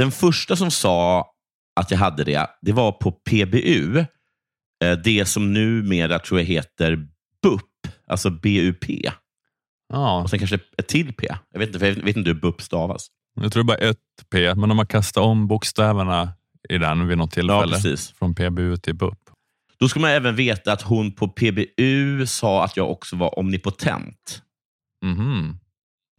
den första som sa att jag hade det, det var på PBU. Eh, det som numera tror jag heter BUP, alltså BUP. Ja, Och sen kanske ett till P. Jag vet inte, jag vet inte hur BUP stavas. jag tror det är bara ett P, men de har kastat om bokstäverna i den vid något Ja, tillfälle. precis. från PBU till BUP. Då ska man även veta att hon på PBU sa att jag också var omnipotent. Mhm.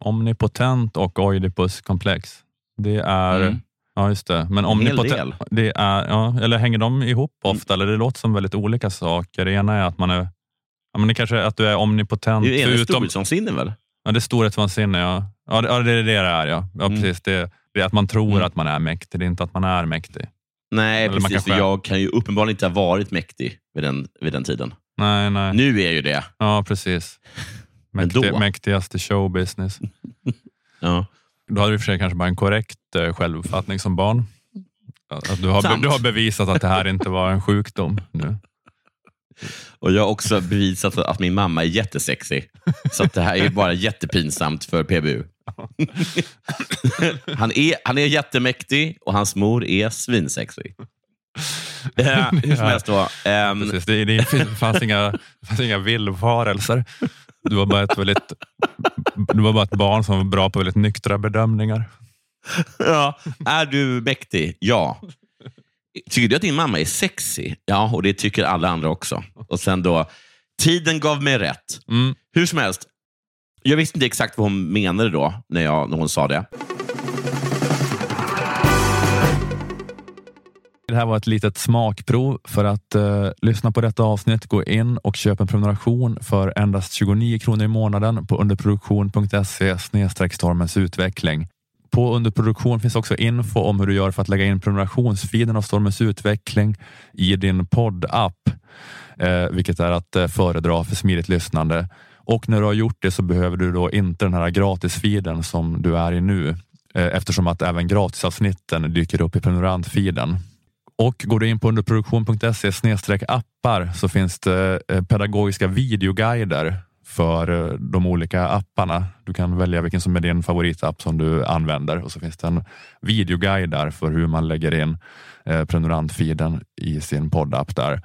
Omnipotent och oidipuskomplex. Det är, Mm. Ja just det. Men omnipotent, det är, ja, eller hänger de ihop ofta? Eller det låter som väldigt olika saker. Det ena är att man är, ja, men det kanske är att du är omnipotent. Det är ju storhetsvansinne väl? ja, det är storhetsvansinne, ja. Ja, det, ja, det är det det är, ja. ja Mm. precis. Det, det är att man tror Mm. att man är mäktig, det är inte att man är mäktig. Nej, Eller precis. kanske jag kan ju uppenbarligen inte ha varit mäktig vid den, vid den tiden. Nej, nej. Nu är jag ju det. Ja, precis. Men Mäktig, då? mäktigaste showbusiness. Ja. Då hade du i och för sig kanske bara en korrekt eh, självuppfattning som barn. Att du, har, Sant. du har bevisat att det här inte var en sjukdom nu. Och jag har också bevisat att min mamma är jättesexig. Så att det här är bara jättepinsamt för PBU. han, är, han är jättemäktig och hans mor är svinsexig. Eh, hur som helst då. ehm, Precis, det, det fanns inga, fanns inga villfarelser. Du var, bara ett väldigt, du var bara ett barn som var bra på väldigt nyktra bedömningar. ja. Är du mäktig? Ja. Tycker du att din mamma är sexig? Ja, och det tycker alla andra också. Och sen då, tiden gav mig rätt. Mm. Hur som helst, jag visste inte exakt vad hon menade då, när, jag, när hon sa det. Det här var ett litet smakprov. För att eh, lyssna på detta avsnitt, gå in och köp en prenumeration för endast 29 kronor i månaden på underproduktion.se stormens utveckling. På underproduktion finns också info om hur du gör för att lägga in prenumerationsfeeden av Stormens utveckling i din poddapp, eh, vilket är att eh, föredra för smidigt lyssnande. Och när du har gjort det så behöver du då inte den här gratisfeeden som du är i nu, eh, eftersom att även gratisavsnitten dyker upp i prenumerantfeeden. Och går du in på underproduktion.se appar så finns det eh, pedagogiska videoguider för eh, de olika apparna. Du kan välja vilken som är din favoritapp som du använder och så finns det en videoguide där för hur man lägger in eh, prenumerantfiden prenumerantfeeden i sin poddapp där.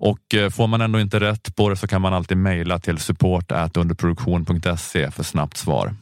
Och får man ändå inte rätt på det så kan man alltid mejla till support underproduktion.se för snabbt svar.